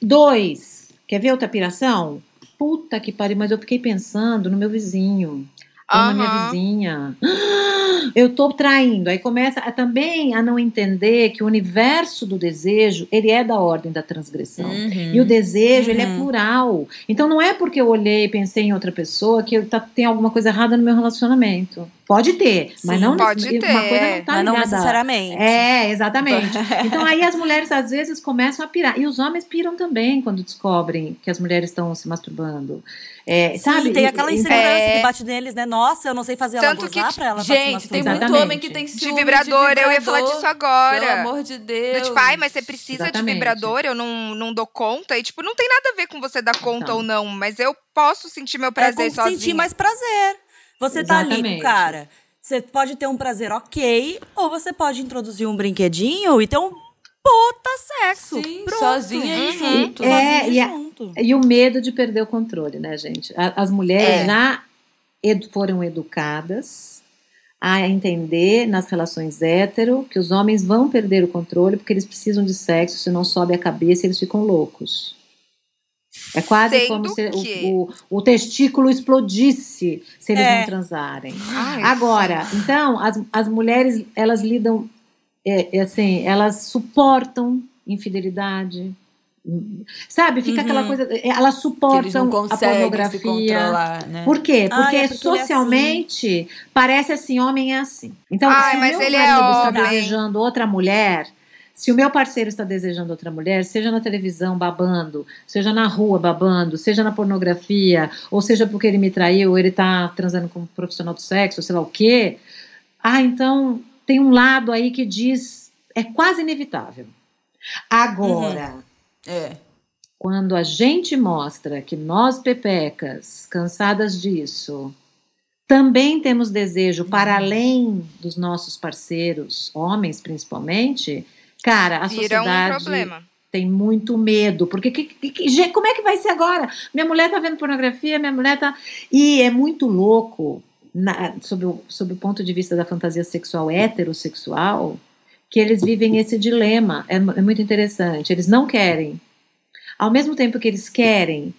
Dois, quer ver outra piração? Puta que pariu, mas eu fiquei pensando no meu vizinho. Ou na minha vizinha. Eu tô traindo. Aí começa a- também a não entender que o universo do desejo, ele é da ordem da transgressão. Uhum. E o desejo, ele é Uhum. plural. Então não é porque eu olhei e pensei em outra pessoa que eu tá, tem alguma coisa errada no meu relacionamento. Pode ter, mas Sim, não pode uma ter, coisa não tá Mas não ligada. necessariamente. É, exatamente. Então aí as mulheres às vezes começam a pirar. E os homens piram também quando descobrem que as mulheres estão se masturbando. É, Sim, sabe? tem aquela insegurança É. que bate neles, né? Nossa, eu não sei fazer Tanto ela que- gozar pra ela Gente, tem masturbar. muito Exatamente. homem que tem De ciúme vibrador, de eu ia falar disso agora. Pelo amor de Do Deus. tipo, ai, mas você precisa Exatamente. de vibrador, eu não, não dou conta. E, tipo, não tem nada a ver com você dar conta Então. ou não, mas eu posso sentir meu É prazer como sozinha. sentir mais prazer. Você tá ali com o Exatamente. cara. Você pode ter um prazer ok, ou você pode introduzir um brinquedinho e ter um puta sexo. Sim, Pronto. sozinha e Uhum. junto. É, Sozinho e a- junto. E o medo de perder o controle, né, gente? As mulheres É. já edu- foram educadas a entender nas relações hétero que os homens vão perder o controle porque eles precisam de sexo, senão sobe a cabeça e eles ficam loucos. É quase Sendo como se que- o, o, o testículo explodisse se eles É. não transarem. Ai, Agora, então, as, as mulheres, elas lidam, é, é assim, elas suportam infidelidade. Sabe, fica Uhum. aquela coisa, é, elas suportam a pornografia. controlar, né? Por quê? Porque é porque é socialmente parece assim, homem é assim. Então, Ai, se mas meu ele é marido está desejando outra mulher, se o meu parceiro está desejando outra mulher, seja na televisão babando, seja na rua babando, seja na pornografia, ou seja porque ele me traiu, ou ele está transando com um profissional do sexo, sei lá o quê. Ah, então tem um lado aí que diz é quase inevitável. Agora, É. quando a gente mostra que nós pepecas, cansadas disso, também temos desejo para além dos nossos parceiros, homens principalmente, cara, a vira um sociedade problema. tem muito medo, porque que- que- como é que vai ser agora? Minha mulher tá vendo pornografia, minha mulher tá e é muito louco na, sob, o, sob o ponto de vista da fantasia sexual heterossexual que eles vivem esse dilema. É, é muito interessante. Eles não querem, ao mesmo tempo que eles querem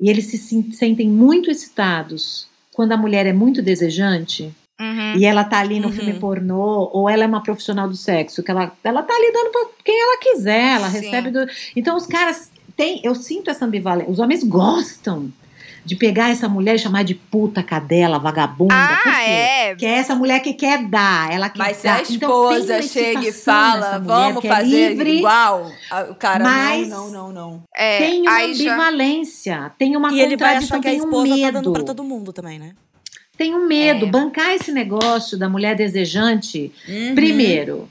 e eles se sen- sentem muito excitados quando a mulher é muito desejante Uhum. e ela tá ali no Uhum. filme pornô, ou ela é uma profissional do sexo, que ela, ela tá ali dando pra quem ela quiser, ela Sim. recebe do. Então os caras têm, eu sinto essa ambivalência. Os homens gostam de pegar essa mulher e chamar de puta, cadela, vagabunda. por Ah, quê? é. Que é essa mulher que quer dar, ela quer Mas se dar. a Então, esposa uma chega e fala, vamos é fazer livre, igual, o cara, mas- não, não, não, não. é. Tem uma aí já- ambivalência, tem uma E ele vai contradição, achar que a tem um esposa tá dando medo. pra todo mundo também, né? Tem um medo. É. Bancar esse negócio da mulher desejante Uhum. Primeiro,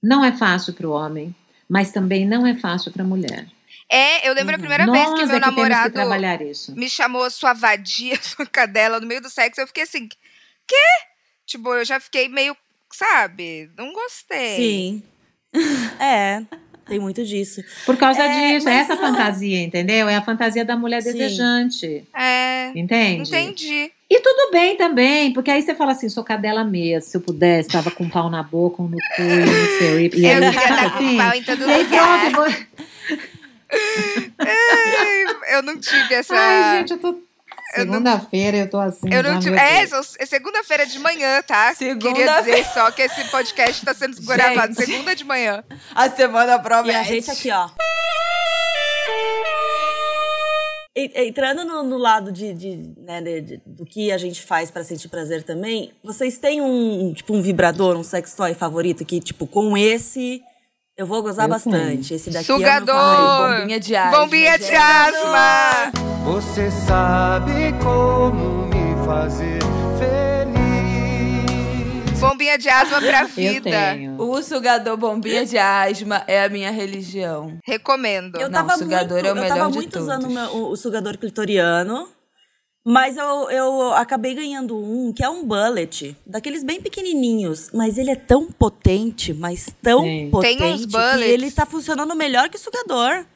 não é fácil para o homem, mas também não é fácil para a mulher. É, eu lembro a Uhum. primeira Nós vez que meu é que que namorado trabalhar isso. me chamou sua vadia, sua cadela no meio do sexo. Eu fiquei assim, quê? Tipo, eu já fiquei meio, sabe? Não gostei. Sim. é, tem muito disso. Por causa É, disso, é essa não- fantasia, entendeu? É a fantasia da mulher Sim. desejante. É, Entende? entendi. E tudo bem também, porque aí você fala assim, sou cadela mesmo, se eu pudesse, tava com um pau na boca, um no cu, não sei. E, e eu aí, queria dar com assim, pau em todo e aí lugar. pronto, vou- Eu não tive essa. Ai, gente, eu tô. Segunda-feira eu tô assim. Eu não tive. É, é segunda-feira de manhã, tá? Segunda- Queria dizer só que esse podcast tá sendo gravado Gente. segunda de manhã. A semana E promete. a gente aqui, ó. E- Entrando no, no lado de, de, né, de- de- do que a gente faz pra sentir prazer também, vocês têm um tipo um vibrador, um sex toy favorito que tipo com esse eu vou gozar Eu bastante. Esse daqui é Sugador! favorito. bombinha de asma, Bombinha de asma! Você sabe como me fazer feliz. Bombinha de asma pra Eu vida. tenho. O sugador bombinha de asma é a minha religião. Recomendo. Eu Não, tava sugador muito, é o eu melhor tava de muito todos. usando o, meu- o- o sugador clitoriano, mas eu, eu acabei ganhando um que é um bullet, daqueles bem pequenininhos, mas ele é tão potente, mas tão Sim. potente Tem uns que bullets. ele tá funcionando melhor que o sugador.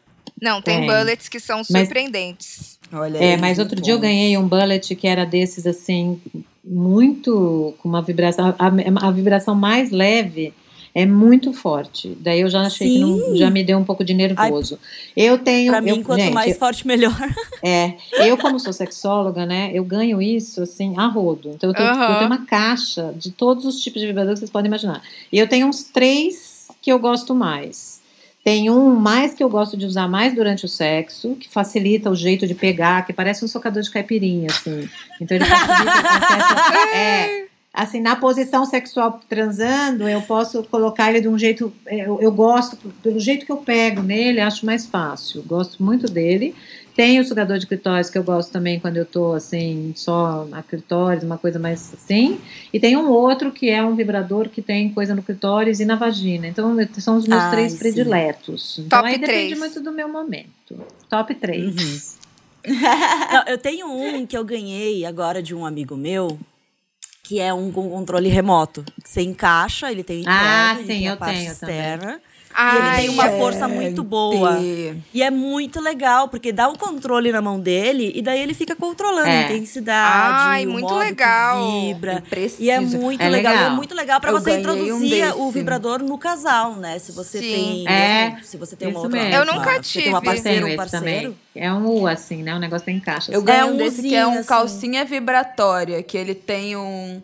Não, tem Tem. bullets que são surpreendentes. Olha É, aí, mas outro dia eu ganhei um bullet que era desses assim, muito com uma vibração. A, a vibração mais leve é muito forte. Daí eu já achei que não, já me deu um pouco de nervoso. eu tenho. Pra mim, eu, quanto gente, mais forte, melhor. É, eu como sou sexóloga, né, eu ganho isso assim a rodo. Então eu, tô- eu tenho uma caixa de todos os tipos de vibrador que vocês podem imaginar. E eu tenho uns três que eu gosto mais. Tem um mais que eu gosto de usar mais durante o sexo, que facilita o jeito de pegar, que parece um socador de caipirinha, assim. Então ele facilita o processo. É, assim, na posição sexual transando, eu posso colocar ele de um jeito. Eu, eu gosto, pelo jeito que eu pego nele, acho mais fácil. Gosto muito dele. Tem o sugador de clitóris que eu gosto também quando eu tô assim, só a clitóris, uma coisa mais assim. E tem um outro que é um vibrador que tem coisa no clitóris e na vagina. Então são os meus Ai, três sim. prediletos. Então Top aí depende três. muito do meu momento. Top 3. Não, eu tenho um que eu ganhei agora de um amigo meu, que é um com controle remoto. Você encaixa, ele tem interno, Ah, sim, tem a eu parte tenho também. E ele tem uma é. força muito boa. E é muito legal, porque dá um controle na mão dele e daí ele fica controlando É. a intensidade. Ai, o muito modo que legal. Vibra. E é muito É legal. legal. E é muito legal pra Eu você um introduzir desse. o vibrador no casal, né? Se você Sim. tem. É, se você tem uma isso outra. mesmo. Eu nunca você tem uma tive. parceira, um parceiro. também. É um U, assim, né? Um negócio que encaixa. Eu assim. ganhei É um um desse que é um assim. calcinha vibratória, que ele tem um.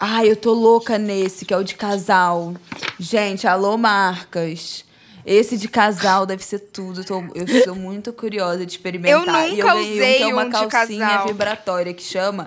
Ai, eu tô louca nesse, que é o de casal. Gente, alô, marcas. Esse de casal deve ser tudo. tô- eu estou muito curiosa de experimentar. Eu e eu nunca ganhei um usei que é uma um calcinha vibratória que chama.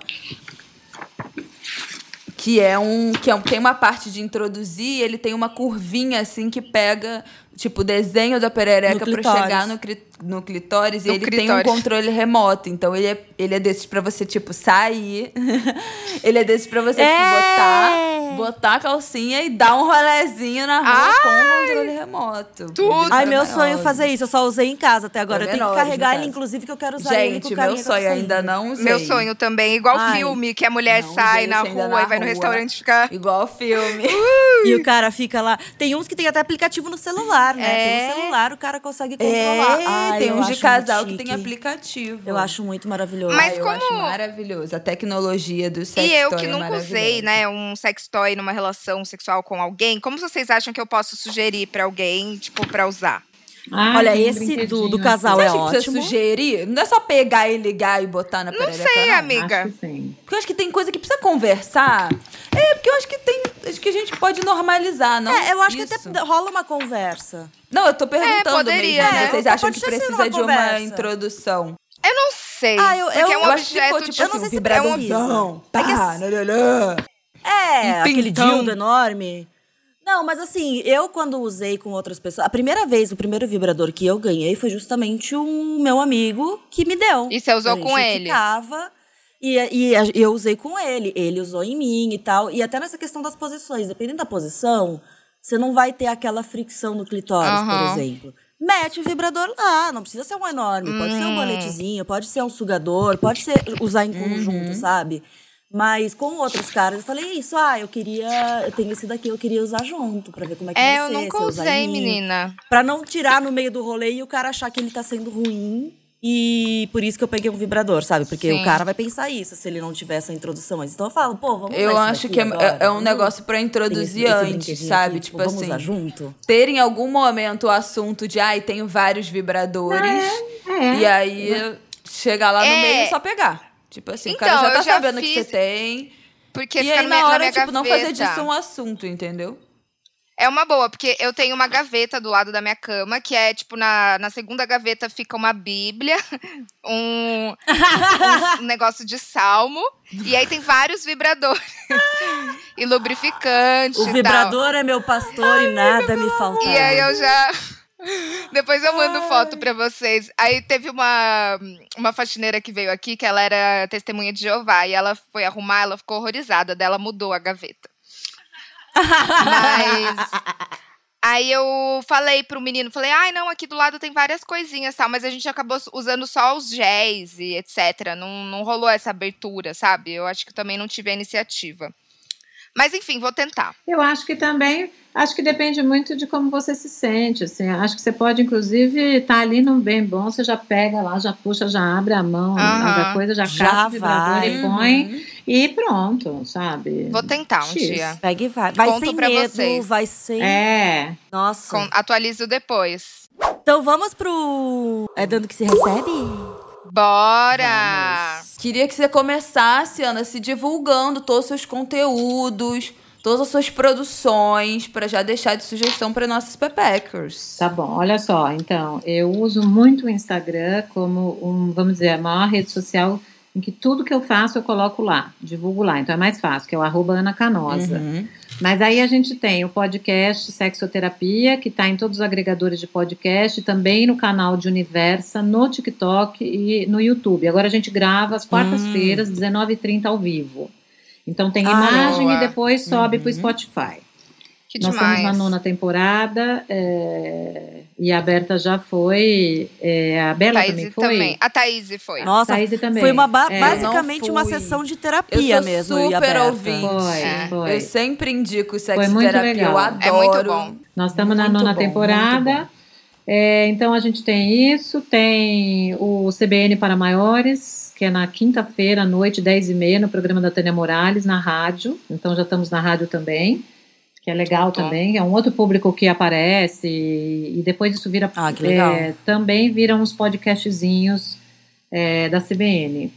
Que é um. Que é um- tem uma parte de introduzir, ele tem uma curvinha assim que pega, tipo, o desenho da perereca No pra clitóris. chegar no, cri- no clitóris. No e ele tem um clitóris. controle remoto. Então ele é, ele é desses pra você, tipo, sair. ele é desses pra você, tipo, É! botar, botar a calcinha e dar um rolezinho na rua com o controle remoto. Tudo. Ai, meu sonho é fazer isso. Eu só usei em casa até agora. Eu tenho que carregar no ele, inclusive, que eu quero usar ele com Gente, o carinha meu sonho ainda não usei. Meu sonho também, igual Ai, filme, que a mulher não sai na rua na e vai no rua. restaurante ficar. Igual filme. E o cara fica lá. Tem uns que tem até aplicativo no celular, né? É. Tem no celular, o cara consegue É, controlar. Ai, tem eu uns de acho casal muito que tem aplicativo. Eu acho muito maravilhoso. Mas Ai, eu como- acho maravilhoso. A tecnologia do sexo E eu que nunca usei, né, um sex toy numa relação sexual com alguém, como vocês acham que eu posso sugerir pra alguém, tipo, pra usar? Ai, Olha, um esse do- do casal Você é que ótimo. sugerir? Não é só pegar e ligar e botar na Não perereca, sei, não? amiga. Acho que sim. Porque eu acho que tem coisa que precisa conversar. É, porque eu acho que tem. Acho que a gente pode normalizar, não? É, eu acho Isso. que até rola uma conversa. Não, eu tô perguntando poderia, mesmo. né? Vocês É, acham que precisa uma de uma introdução? Eu não sei. Ah, eu- porque eu- é um eu acho que se objeto, for, tipo, tipo, eu não assim, sei se. É que Pá. É, Um aquele pintão. dildo enorme. Não, mas assim, eu quando usei com outras pessoas. A primeira vez, o primeiro vibrador que eu ganhei foi justamente um meu amigo que me deu. E você usou com ele? Ficava. E, e eu usei com ele. Ele usou em mim e tal. E até nessa questão das posições. Dependendo da posição, você não vai ter aquela fricção no clitóris, por Aham. exemplo. Mete o vibrador lá, não precisa ser um enorme, pode ser um Hum. boletezinho, pode ser um sugador, pode ser usar em Uhum. conjunto, sabe? Mas com outros caras, eu falei isso, ah, eu queria, eu tenho esse daqui, eu queria usar junto, pra ver como é que É, vai eu ser, nunca eu usei, menina. Pra não tirar no meio do rolê e o cara achar que ele tá sendo ruim. E por isso que eu peguei um vibrador, sabe? Porque Sim. o cara vai pensar isso se ele não tiver essa introdução antes. Então eu falo, pô, vamos Eu acho que é, agora, é- é um vamos- negócio pra tem introduzir esse- esse antes, brinquedinho sabe? aqui, tipo vamos assim. usar junto? Ter em algum momento o assunto de ai, tenho vários vibradores. É, é. E aí, chegar lá no É. meio e só pegar. Tipo assim, o cara Então, já tá já sabendo o que fiz- você tem. Porque e aí, na na minha, na hora, minha tipo, não fazer disso um assunto, entendeu? É uma boa, porque eu tenho uma gaveta do lado da minha cama, que é, tipo, na, na segunda gaveta fica uma bíblia, um, um negócio de salmo, e aí tem vários vibradores. e lubrificante O vibrador é meu pastor e nada me falta. E aí eu já. Depois eu mando foto pra vocês. Aí teve uma, uma faxineira que veio aqui, que ela era testemunha de Jeová, e ela foi arrumar, ela ficou horrorizada, dela mudou a gaveta. Mas. Aí eu falei pro menino, falei, ai, não, aqui do lado tem várias coisinhas, tal, mas a gente acabou usando só os géis e etc. Não, não rolou essa abertura, sabe? Eu acho que também não tive a iniciativa. Mas enfim, vou tentar. Eu acho que também, acho que depende muito de como você se sente, assim, acho que você pode, inclusive, estar ali num bem bom, você já pega lá, já puxa, já abre a mão, Aham. a coisa, já, Já cata o vibrador e põe, e pronto, sabe? Vou tentar um X. dia. Pega e vai. Vai Conto sem pra medo, vocês. vai sem. É, Nossa. Com, atualizo depois. Então vamos pro. É dando que se recebe? Bora! Queria que você começasse, Ana, se divulgando todos os seus conteúdos, todas as suas produções, pra já deixar de sugestão para nossos pepeckers. Tá bom, olha só, então, eu uso muito o Instagram como um, vamos dizer, a maior rede social em que tudo que eu faço eu coloco lá, divulgo lá, então é mais fácil, que é o arroba Ana Canosa. Uhum. Mas aí a gente tem o podcast Sexoterapia, que está em todos os agregadores de podcast, também no canal de Universa, no TikTok e no YouTube. Agora a gente grava às quartas-feiras, 19h30 ao vivo. Então tem Ah, imagem boa. e depois sobe Uhum. para o Spotify. Que Nós demais. estamos na nona temporada é, e a Berta já foi. é, a Bela também Thaís foi. também. A Thaís foi. Nossa, Thaís também. foi uma ba- É. basicamente Eu uma sessão de Eu terapia sou mesmo. e super ouvinte. Foi, É. foi. Eu sempre indico Foi muito sexoterapia, eu legal. adoro. É muito bom. Nós estamos na nona bom, temporada. É, então a gente tem isso, tem o CBN para maiores, que é na quinta-feira à noite, 10h30, no programa da Tânia Morales, na rádio. Então já estamos na rádio também, que é legal bom. também. É um outro público que aparece e, depois isso vira. Ah, que legal. é, também viram uns podcastzinhos é, da CBN.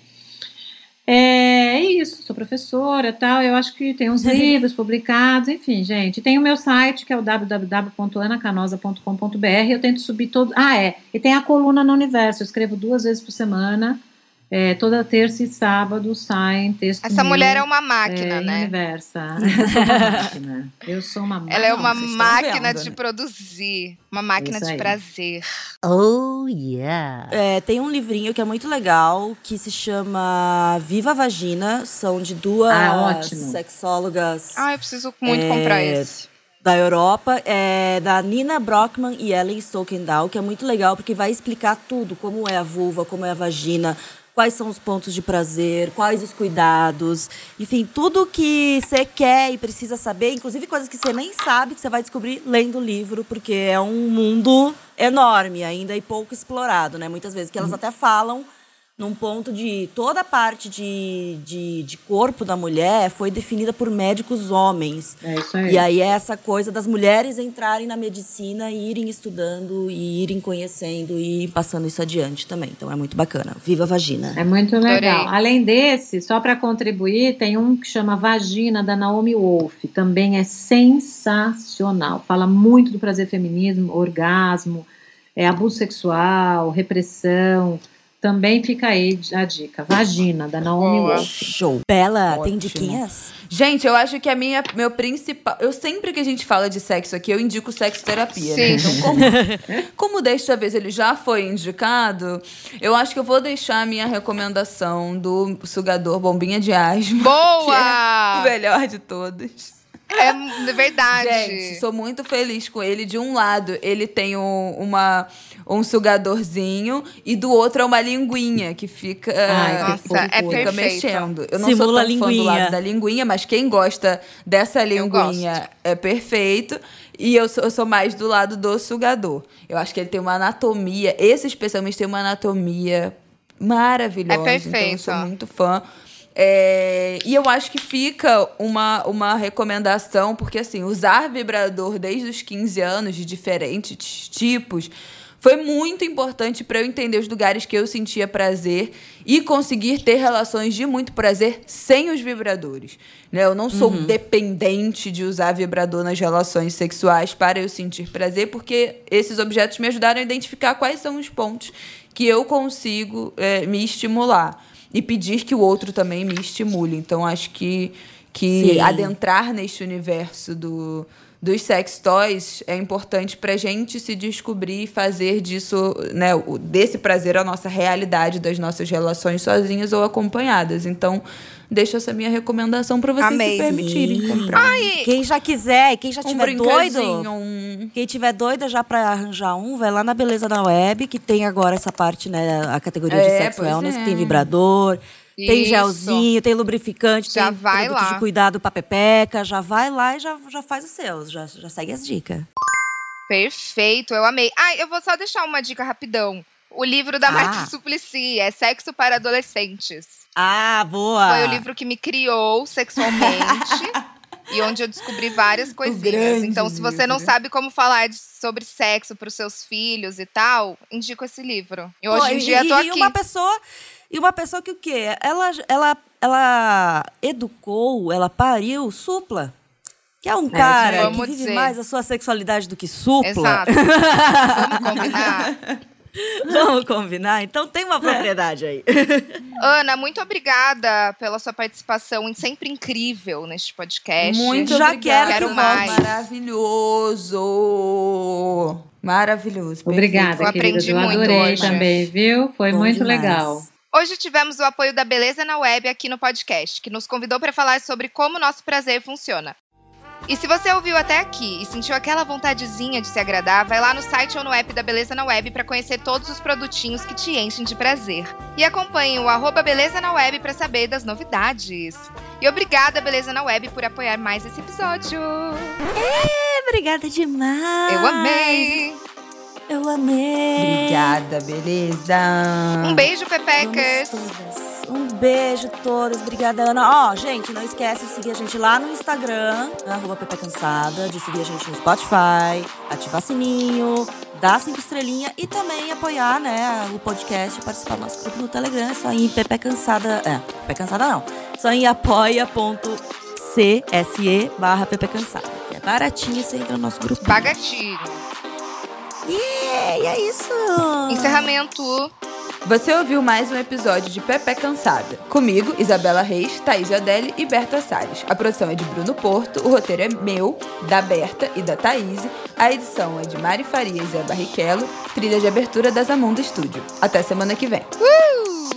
É isso, sou professora tal. Eu acho que tem uns livros publicados, enfim, gente. Tem o meu site, que é o www.anacanosa.com.br. Eu tento subir todo. Ah, é. E tem a coluna no universo. Eu escrevo duas vezes por semana. É, toda terça e sábado saem textos. Essa mulher é uma máquina, é, né? Universa. Eu sou uma máquina. Eu sou uma máquina. Ela é uma estão máquina vendo, de né? produzir. Uma máquina de prazer. Oh, yeah. É, tem um livrinho que é muito legal, que se chama Viva a Vagina. São de duas Ah, ótimo. sexólogas Ah, eu preciso muito É, comprar esse. da Europa, é da Nina Brockman e Ellen Stokendow, que é muito legal porque vai explicar tudo, como é a vulva, como é a vagina, quais são os pontos de prazer, quais os cuidados, enfim, tudo que você quer e precisa saber, inclusive coisas que você nem sabe, que você vai descobrir lendo o livro, porque é um mundo enorme ainda e pouco explorado, né? Muitas vezes que elas até falam num ponto de toda a parte de, de, de corpo da mulher foi definida por médicos homens. É isso aí. E aí é essa coisa das mulheres entrarem na medicina e irem estudando e irem conhecendo e passando isso adiante também. Então é muito bacana. Viva a vagina. É muito legal. Adorei. Além desse, só para contribuir, tem um que chama Vagina, da Naomi Wolf. Também é sensacional. Fala muito do prazer feminismo, orgasmo, é, abuso sexual, repressão. Também fica aí a dica. Vagina, da Naomi Boa. Wolf. Show. Bela, tem Ótimo. diquinhas? Gente, eu acho que a minha, meu principal. Eu sempre que a gente fala de sexo aqui, eu indico sexoterapia. Né? Sim. Então, como, como desta vez ele já foi indicado, eu acho que eu vou deixar a minha recomendação do sugador bombinha de asma. O Boa! melhor de todos. É verdade. Gente, sou muito feliz com ele. De um lado, ele tem um, uma, um sugadorzinho e do outro é uma linguinha que fica, Ai, que Nossa, fofura. é fica perfeito. mexendo. Eu não Simula sou a tão fã do linguinha. lado da linguinha, mas quem gosta dessa linguinha é perfeito. E eu sou, eu sou mais do lado do sugador. Eu acho que ele tem uma anatomia, esse especialmente tem uma anatomia maravilhosa. É Então eu perfeito. sou muito fã. É, e eu acho que fica uma, uma recomendação, porque assim, usar vibrador desde os 15 anos, de diferentes tipos, foi muito importante para eu entender os lugares que eu sentia prazer e conseguir ter relações de muito prazer sem os vibradores. Né? Eu não sou uhum. dependente de usar vibrador nas relações sexuais para eu sentir prazer, porque esses objetos me ajudaram a identificar quais são os pontos que eu consigo é, me estimular e pedir que o outro também me estimule. Então, acho que, que adentrar neste universo do, dos sex toys é importante para gente se descobrir e fazer disso, né, desse prazer a nossa realidade das nossas relações sozinhas ou acompanhadas. Então, deixo essa minha recomendação para vocês Amei. se permitirem comprar. Ai. Quem já quiser, quem já um tiver doido, um... quem tiver doido já para arranjar um, vai lá na Beleza da Web, que tem agora essa parte, né, a categoria é, de sex wellness, é. que tem vibrador, isso. Tem gelzinho, tem lubrificante, já tem vai produto lá. de cuidado pra pepeca. Já vai lá e já, já faz os seus. Já, já segue as dicas. Perfeito, eu amei. Ah, eu vou só deixar uma dica rapidão. O livro da ah. Marta Suplicy é Sexo para Adolescentes. Ah, boa! Foi o livro que me criou sexualmente. e onde eu descobri várias coisinhas. Então, se você não sabe como falar de, sobre sexo para os seus filhos e tal, indico esse livro. E hoje Pô, em dia e, tô aqui. E uma pessoa e uma pessoa que o quê? Ela, ela, ela educou, ela pariu supla. Que é um é, cara que vive dizer. mais a sua sexualidade do que supla. Exato. Vamos combinar. Vamos combinar? Então tem uma propriedade aí. Ana, muito obrigada pela sua participação sempre incrível neste podcast. Muito Já obrigada. quero, quero mais. Maravilhoso. Maravilhoso. Obrigada, Eu aprendi Eu muito adorei hoje. também, viu? Foi Bom muito demais. legal. Hoje tivemos o apoio da Beleza na Web aqui no podcast, que nos convidou para falar sobre como o nosso prazer funciona. E se você ouviu até aqui e sentiu aquela vontadezinha de se agradar, vai lá no site ou no app da Beleza na Web para conhecer todos os produtinhos que te enchem de prazer. E acompanhe o arroba Beleza na Web para saber das novidades. E obrigada, Beleza na Web, por apoiar mais esse episódio. É, obrigada demais. Eu amei. Eu amei. Obrigada, beleza? Um beijo, Pepecas. Um beijo todas. Obrigada, Ana. Ó, oh, gente, não esquece de seguir a gente lá no Instagram, arroba Pepe Cansada, de seguir a gente no Spotify, ativar sininho, dar cinco estrelinhas e também apoiar, né, o podcast e participar do nosso grupo no Telegram. É só ir em Pepe Cansada. É, Pepe Cansada não. Só em apoia.cse barra Pepe Cansada. Que é baratinho e você entra no nosso grupo. Bagatilho. Yeah, e é isso. Encerramento. Você ouviu mais um episódio de Pepe Cansada. Comigo, Isabela Reis, Thaís Odelli e Berta Salles. A produção é de Bruno Porto, o roteiro é meu, da Berta e da Thaís. A edição é de Mari Farias e a Barrichello, trilha de abertura da Zamunda Studio. Até semana que vem. Uh!